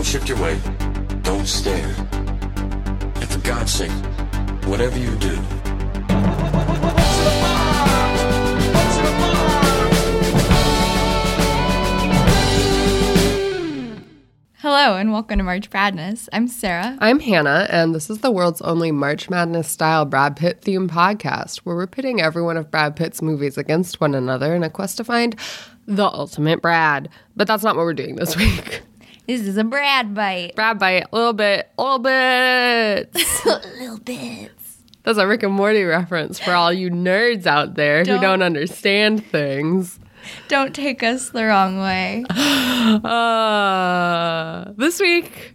Don't shift your weight. Don't stare. And for God's sake, whatever you do, Hello and welcome to March Bradness. I'm Sarah. I'm Hannah, and this is the world's only March Madness style Brad Pitt themed podcast where we're pitting every one of Brad Pitt's movies against one another in a quest to find the ultimate Brad. But that's not what we're doing this week. This is a Brad bite. Brad bite, a little bit, a little bit. Little bits. That's a Rick and Morty reference for all you nerds out there Don't- who don't understand things. Don't take us the wrong way. Uh, this week,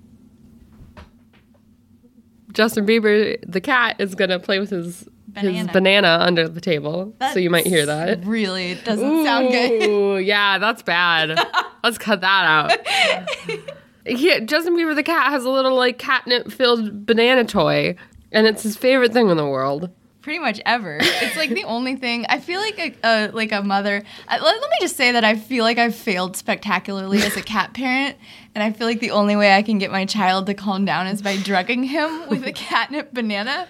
Justin Bieber, the cat, is gonna play with his his Banana. banana under the table. so you might hear that. Really doesn't sound good. Ooh, yeah, that's bad. Let's cut that out. Yeah, Justin Bieber the cat has a little like catnip filled banana toy, and it's his favorite thing in the world. Pretty much ever. It's like the only thing. I feel like a, a like a mother. uh, Let, let me just say that I feel like I've failed spectacularly as a cat parent, and I feel like the only way I can get my child to calm down is by drugging him with a catnip banana,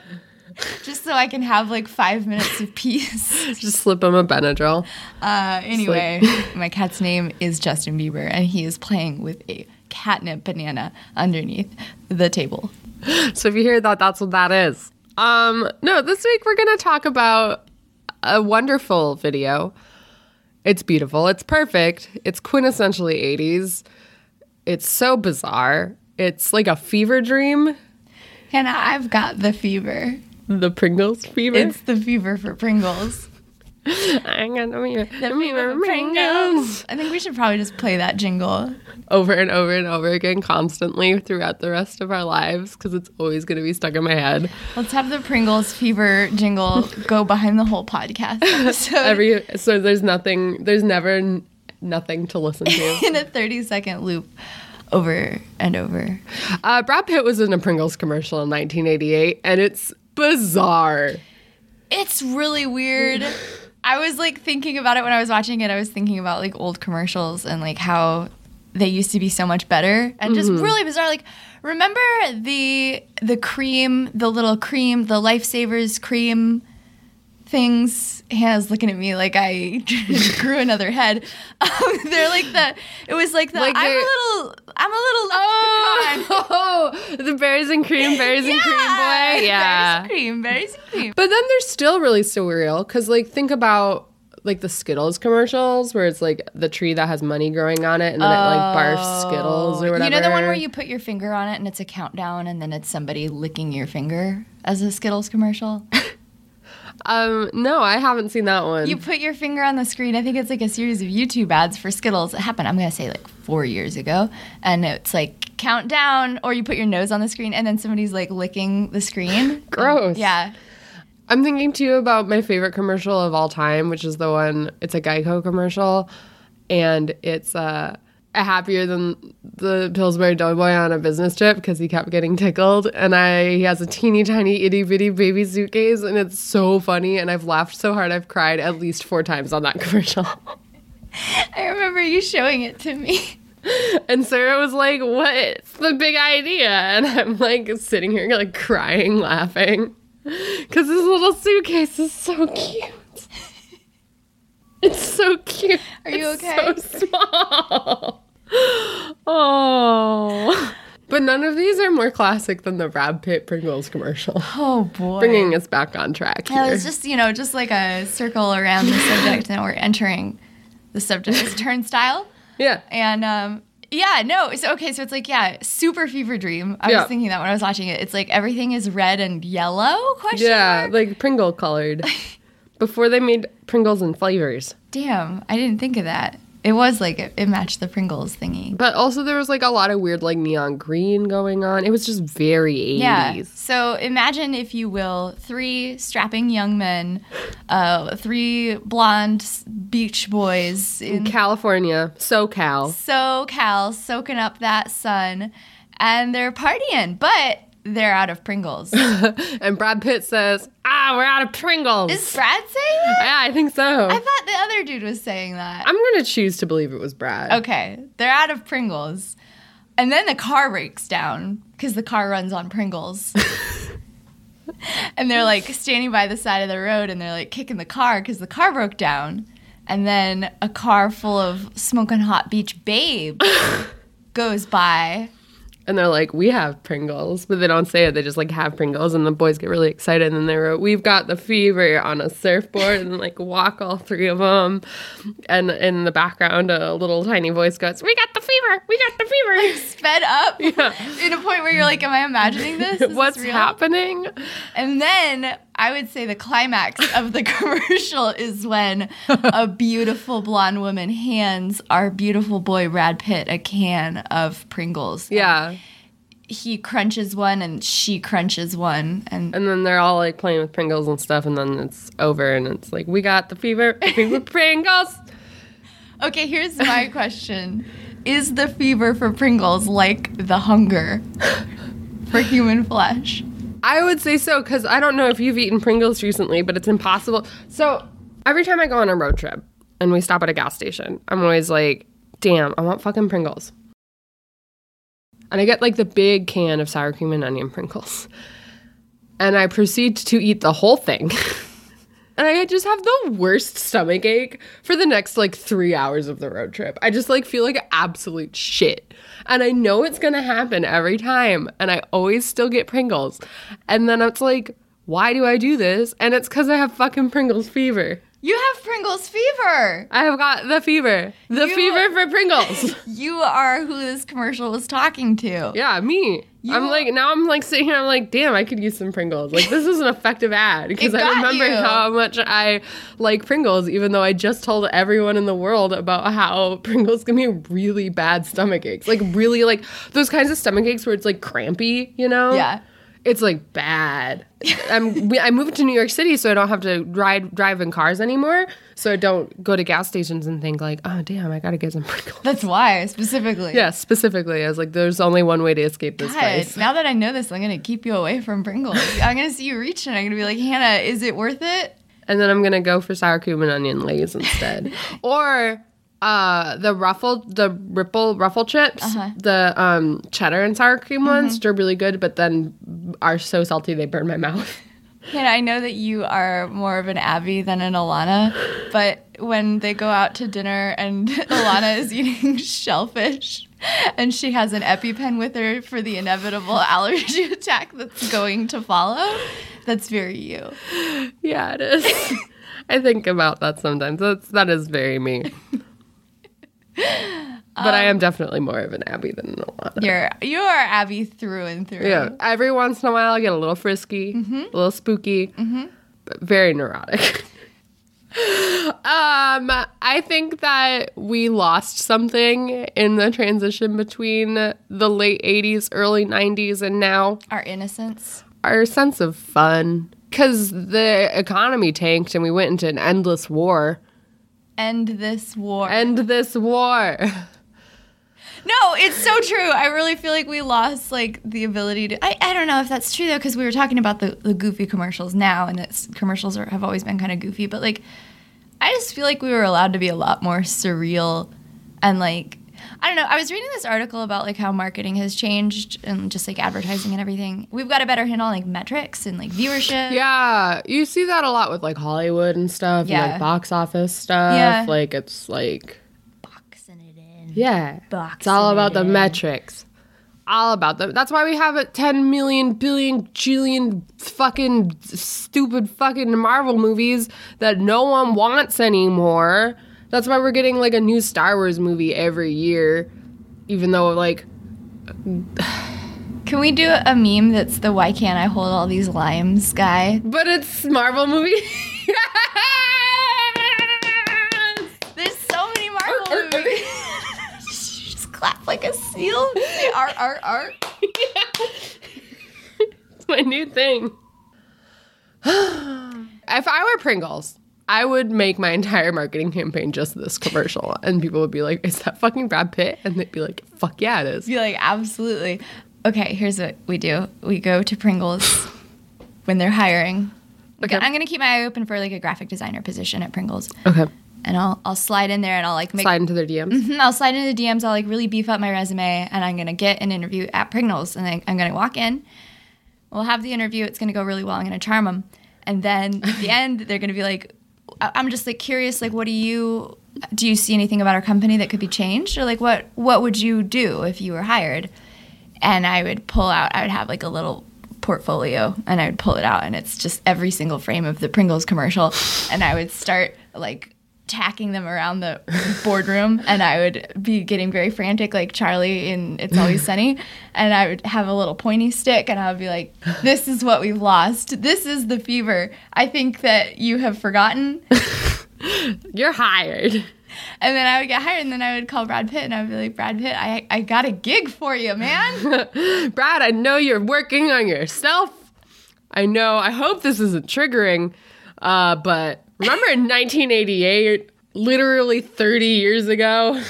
just so I can have like five minutes of peace. Just slip him a Benadryl. Uh, anyway, my cat's name is Justin Bieber, and he is playing with a catnip banana underneath the table. So if you hear that, that's what that is. Um, no, this week we're gonna talk about a wonderful video. It's beautiful. It's perfect. It's quintessentially 80s. It's so bizarre. It's like a fever dream. Hannah, I've got the fever. The Pringles fever. It's the fever for Pringles. I got the fever. The fever for Pringles. I think we should probably just play that jingle. Over and over and over again, constantly throughout the rest of our lives, because it's always going to be stuck in my head. Let's have the Pringles fever jingle go behind the whole podcast episode Every so there's nothing. There's never nothing to listen to. in a 30 second loop over and over. Uh, Brad Pitt was in a Pringles commercial in 1988, and it's bizarre. It's really weird. I was like thinking about it when I was watching it. I was thinking about like old commercials and like how they used to be so much better and just mm-hmm. really bizarre. Like remember the the cream, the little cream, the lifesavers cream things. Hannah's looking at me like I grew another head. Um, they're like the. It was like the. Like I'm a little. I'm a little. leprechaun. Oh, the berries and cream, berries and cream boy. Yeah. Berries and cream, berries and cream. But then they're still really surreal because, like, think about like the Skittles commercials where it's like the tree that has money growing on it and then it like barfs Skittles or whatever. You know the one where you put your finger on it and it's a countdown and then it's somebody licking your finger as a Skittles commercial? Um, no, I haven't seen that one. you put your finger on the screen. I think it's like a series of YouTube ads for Skittles. It happened, I'm going to say like four years ago. And it's like countdown, or you put your nose on the screen and then somebody's like licking the screen. Gross. Yeah. I'm thinking too about my favorite commercial of all time, which is the one. It's a Geico commercial, and it's uh, happier than the Pillsbury Doughboy on a business trip because he kept getting tickled, and I he has a teeny tiny itty bitty baby suitcase, and it's so funny, and I've laughed so hard I've cried at least four times on that commercial. I remember you showing it to me. And Sarah was like, "What's the big idea?" And I'm like sitting here like crying, laughing, because this little suitcase is so cute. It's so cute. Are you It's okay? So small. Oh. But none of these are more classic than the Brad Pitt Pringles commercial. Oh boy. Bringing us back on track Yeah, it was just, you know, just like a circle around the subject and we're entering the subject. Turnstile. yeah. And um, yeah, no. So okay, so it's like yeah, super fever dream. I Yeah. was thinking that when I was watching it. It's like everything is red and yellow? Question Yeah, mark? like Pringle colored. Before they made Pringles and flavors. Damn, I didn't think of that. It was like it, it matched the Pringles thingy. But also there was like a lot of weird like neon green going on. It was just very 80s. Yeah. So imagine, if you will, three strapping young men, uh, three blonde beach boys in California, SoCal. SoCal soaking up that sun, and they're partying, but they're out of Pringles. and Brad Pitt says, "Ah, we're out of Pringles." Is Brad saying that? yeah, I think so. I thought the other dude was saying that. I'm gonna choose to believe it was Brad. Okay, they're out of Pringles. And then the car breaks down because the car runs on Pringles. and they're like standing by the side of the road and they're like kicking the car because the car broke down. And then a car full of smoking hot beach babes goes by. And they're like, we have Pringles, but they don't say it. They just like have Pringles, and the boys get really excited. And then they wrote, "We've got the fever" on a surfboard, and like walk all three of them. And in the background, a little tiny voice goes, "We got fever! We got the fever!" Sped up Yeah. in a point where you're like, Am I imagining this? Is What's real?" happening? And then I would say the climax of the commercial is when a beautiful blonde woman hands our beautiful boy Brad Pitt a can of Pringles. Yeah. He crunches one and she crunches one. And And then they're all like playing with Pringles and stuff, and then it's over, and it's like, "We got the fever! Fever Pringles!" okay, here's my question Is the fever for Pringles like the hunger for human flesh? I would say so because I don't know if you've eaten Pringles recently, but it's impossible. So every time I go on a road trip and we stop at a gas station, I'm always like, damn, I want fucking Pringles. And I get like the big can of sour cream and onion Pringles. And I proceed to eat the whole thing. and I just have the worst stomach ache for the next like three hours of the road trip. I just like feel like absolute shit. And I know it's gonna happen every time. And I always still get Pringles. And then it's like, why do I do this? And it's because I have fucking Pringles fever. You have Pringles fever. I have got the fever. The You- fever for Pringles. You are who this commercial was talking to. yeah, me. I'm like, now I'm like sitting here, I'm like, damn, I could use some Pringles. Like, this is an effective ad because I remember you. how much I like Pringles, even though I just told everyone in the world about how Pringles give me really bad stomach aches. Like, really, like those kinds of stomach aches where it's like crampy, you know? Yeah. It's like bad. I'm, we, I moved to New York City, so I don't have to ride drive in cars anymore. So I don't go to gas stations and think like, oh damn, I gotta get some Pringles. That's why, specifically. Yeah, specifically, I was like, there's only one way to escape this God, place. now that I know this, I'm gonna keep you away from Pringles. I'm gonna see you reach, And I'm gonna be like, Hannah, is it worth it? And then I'm gonna go for sour cream and onion lays instead, or uh, the ruffle, the ripple ruffle chips, Uh-huh. the um, cheddar and sour cream Mm-hmm. ones, are really good, but then are so salty they burn my mouth. Hannah, I know that you are more of an Abbi than an Ilana, but when they go out to dinner and Ilana is eating shellfish and she has an EpiPen with her for the inevitable allergy attack that's going to follow, that's very you. yeah, it is. I think about that sometimes. That's that is very me. but I am definitely more of an Abbi than an Ilana. You're you are Abbi through and through. Yeah, every once in a while I get a little frisky, Mm-hmm. a little spooky, but very neurotic. um, I think that we lost something in the transition between the late 80s, early 90s, and now Our innocence. our sense of fun. Because the economy tanked and we went into an endless war. End this war. End this war. No, it's so true. I really feel like we lost like the ability to. I, I don't know if that's true though, because we were talking about the, the goofy commercials now, and it's commercials are, have always been kind of goofy. But like, I just feel like we were allowed to be a lot more surreal, and like, I don't know. I was reading this article about like how marketing has changed and just like advertising and everything. We've got a better handle on like metrics and like viewership. Yeah, you see that a lot with like Hollywood and stuff, Yeah. and like box office stuff. Yeah. Like it's like boxing it in. Yeah. Boxing it's all about it the in. metrics. All about them. That's why we have a 10 million, billion, jillion fucking stupid fucking Marvel movies that no one wants anymore. That's why we're getting like a new Star Wars movie every year. Even though, like, Can we do a meme that's the "Why can't I hold all these limes" guy? but it's Marvel movie. There's so many Marvel movies. You just clap like a seal. Say art, art, art. it's my new thing. if I were Pringles, I would make my entire marketing campaign just this commercial, and people would be like, "Is that fucking Brad Pitt?" And they'd be like, "Fuck yeah, it is." Be like, absolutely. Okay, here's what we do. We go to Pringles when they're hiring. Okay. I'm gonna keep my eye open for like a graphic designer position at Pringles. Okay. and I'll I'll slide in there and I'll like make Slide into their DMs. Mhm, I'll slide into the DMs. I'll like really beef up my resume, and I'm gonna get an interview at Pringles, and I, I'm gonna walk in. We'll have the interview. It's gonna go really well. I'm gonna charm them, and then at the end, they're gonna be like, "I'm just like curious. Like, what do you do? You see anything about our company that could be changed, or like what what would you do if you were hired?" And I would pull out. I would have like a little portfolio, and I would pull it out, and it's just every single frame of the Pringles commercial, and I would start like tacking them around the boardroom and I would be getting very frantic like Charlie in It's Always Sunny and I would have a little pointy stick and I would be like this is what we've lost this is the fever I think that you have forgotten You're hired. and then I would get hired and then I would call Brad Pitt and I would be like Brad Pitt I, I got a gig for you man Brad, I know you're working on yourself. I know. I hope this isn't triggering. Uh, but remember in 1988, literally 30 years ago,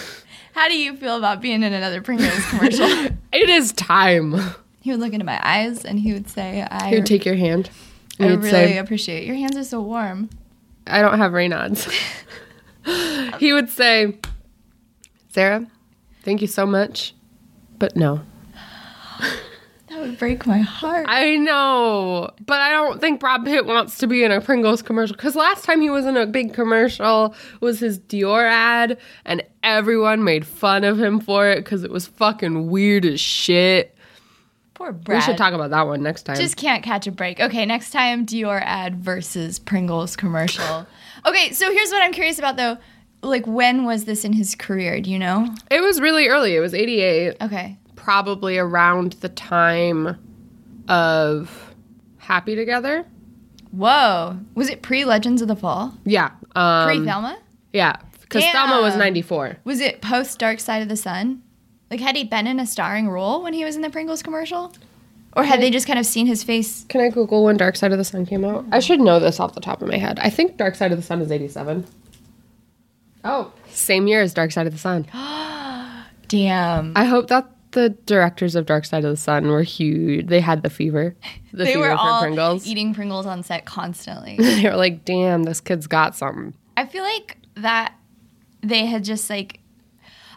how do you feel about being in another Pringles commercial it is time. he would look into my eyes and he would say I, He would take your hand. I he'd really say, appreciate it. your hands are so warm I don't have Raynaud's. he would say, Sarah, thank you so much. But no. Would break my heart I know, but I don't think Brad Pitt wants to be in a Pringles commercial because last time he was in a big commercial was his Dior ad, and everyone made fun of him for it because it was fucking weird as shit. poor Brad We should talk about that one next time. Just can't catch a break. Okay, next time Dior ad versus Pringles commercial. okay, so here's what I'm curious about though. Like when was this in his career? Do you know? it was really early. It was '88, Okay. Probably around the time of Happy Together. Whoa. Was it pre Legends of the Fall? Yeah, um, Pre Thelma? yeah, because Thelma was '94. Was it post Dark Side of the Sun? Like had he been in a starring role when he was in the Pringles commercial? Or had they just kind of seen his face? Can I Google when Dark Side of the Sun came out? I should know this off the top of my head. I think Dark Side of the Sun is 87. Oh, same year as Dark Side of the Sun. Damn. I hope that the directors of Dark Side of the Sun were huge. They had the fever. The they fever were for all Pringles. eating Pringles on set constantly. they were like, damn, this kid's got something. I feel like that they had just like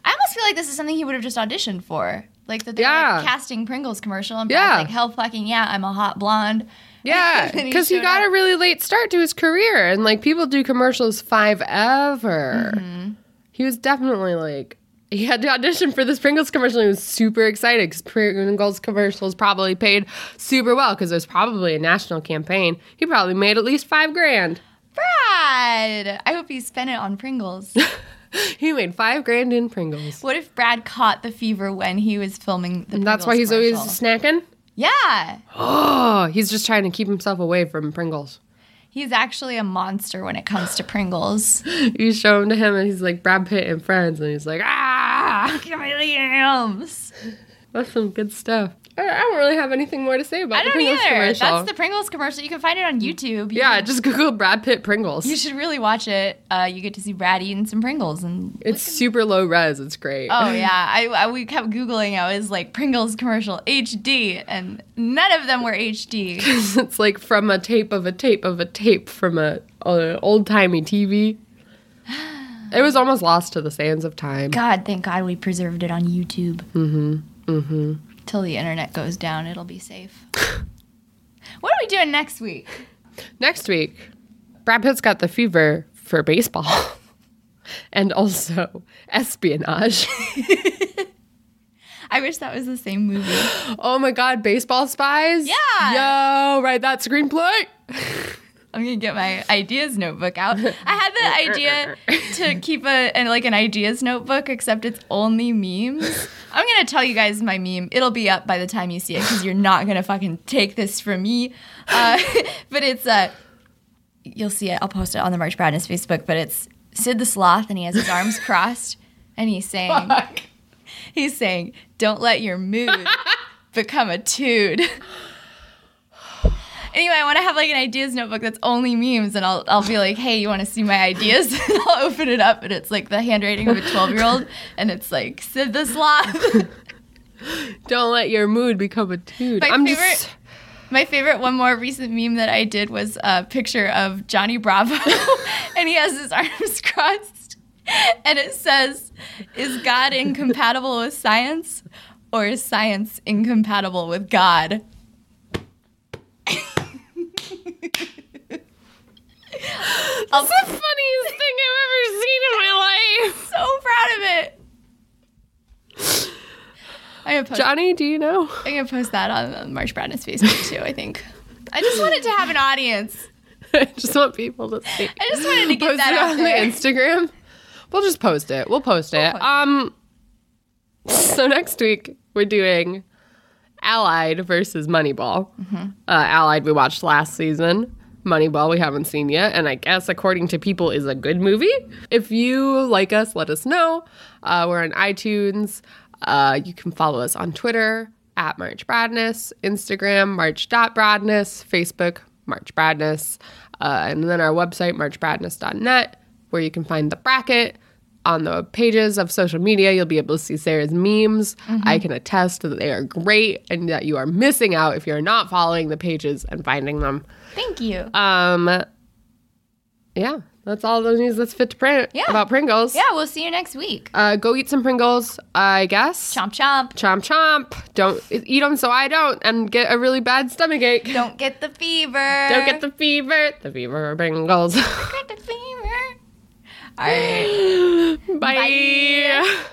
I almost feel like this is something he would have just auditioned for. Like that they're Yeah. like casting Pringles commercial and Yeah. Like hell fucking yeah, I'm a hot blonde. Yeah, And he because he, got up. a really late start to his career, and like people do commercials five ever. Mm-hmm. He was definitely like he had to audition for this Pringles commercial. And he was super excited because Pringles commercials probably paid super well because it was probably a national campaign. He probably made at least five grand. Brad! I hope he spent it on Pringles. He made five grand in Pringles. what if Brad caught the fever when he was filming the And that's why he's Pringles always snacking. Yeah. Oh, he's just trying to keep himself away from Pringles. He's actually a monster when it comes to Pringles. You show him to him, and he's like Brad Pitt and Friends, and he's like, ah, Give me the yams. that's some good stuff. I don't really have anything more to say about I the don't Pringles either. commercial. That's the Pringles commercial. You can find it on YouTube. You yeah, can- just Google Brad Pitt Pringles. You should really watch it. Uh, you get to see Brad eating some Pringles and. it's super low res. It's great. Oh yeah, I, I we kept googling. I was like Pringles commercial HD, and none of them were HD. it's like from a tape of a tape of a tape from a, a old timey TV. It was almost lost to the sands of time. God, thank God we preserved it on YouTube. Mm-hmm. Mm-hmm. Till the internet goes down, it'll be safe. what are we doing next week? Next week, Brad Pitt's got the fever for baseball and also espionage. I wish that was the same movie. Oh my god, baseball spies? Yeah. Yo, write that screenplay. I'm gonna get my ideas notebook out. I had the idea to keep a and like an ideas notebook, except it's only memes. I'm gonna tell you guys my meme. It'll be up by the time you see it because you're not gonna fucking take this from me. Uh, but it's uh, you'll see it. I'll post it on the March Bradness Facebook. But it's Sid the Sloth, and he has his arms crossed, and he's saying, he's saying, "Don't let your mood become a tude." Anyway, I want to have like an ideas notebook that's only memes, and I'll I'll be like, hey, you want to see my ideas? and I'll open it up, and it's like the handwriting of a twelve year old, and it's like Sid the Sloth. Don't let your mood become a dude. My I'm favorite- just My favorite, one more recent meme that I did was a picture of Johnny Bravo, and he has his arms crossed, and it says, "Is God incompatible with science, or is science incompatible with God?" That's the funniest thing I've ever seen in my life. so proud of it. I'm gonna post. Johnny, do you know? I'm gonna post that on the March Bradness Facebook too. I think. I just wanted to have an audience. I just want people to see. I just wanted to get post that it out on there. the Instagram. We'll just post it. We'll post it. post it. um. So next week we're doing Allied versus Moneyball. Mm-hmm. Uh, Allied we watched last season. Moneyball we haven't seen yet, and I guess according to people is a good movie. If you like us, let us know. Uh, we're on iTunes. Uh, you can follow us on Twitter at March Bradness, Instagram March.Bradness, Facebook March Bradness, uh, and then our website marchbradness.net, where you can find the bracket. On the pages of social media, you'll be able to see Sarah's memes. I can attest that they are great and that you are missing out if you're not following the pages and finding them. Thank you. Um, yeah, that's all the news that's fit to print Yeah. about Pringles. yeah, we'll see you next week. Uh, go eat some Pringles, I guess. Chomp chomp. Chomp chomp. Don't eat them so I don't and get a really bad stomach ache. Don't get the fever. Don't get the fever. The fever Pringles. Get the fever. All right. Bye. Bye.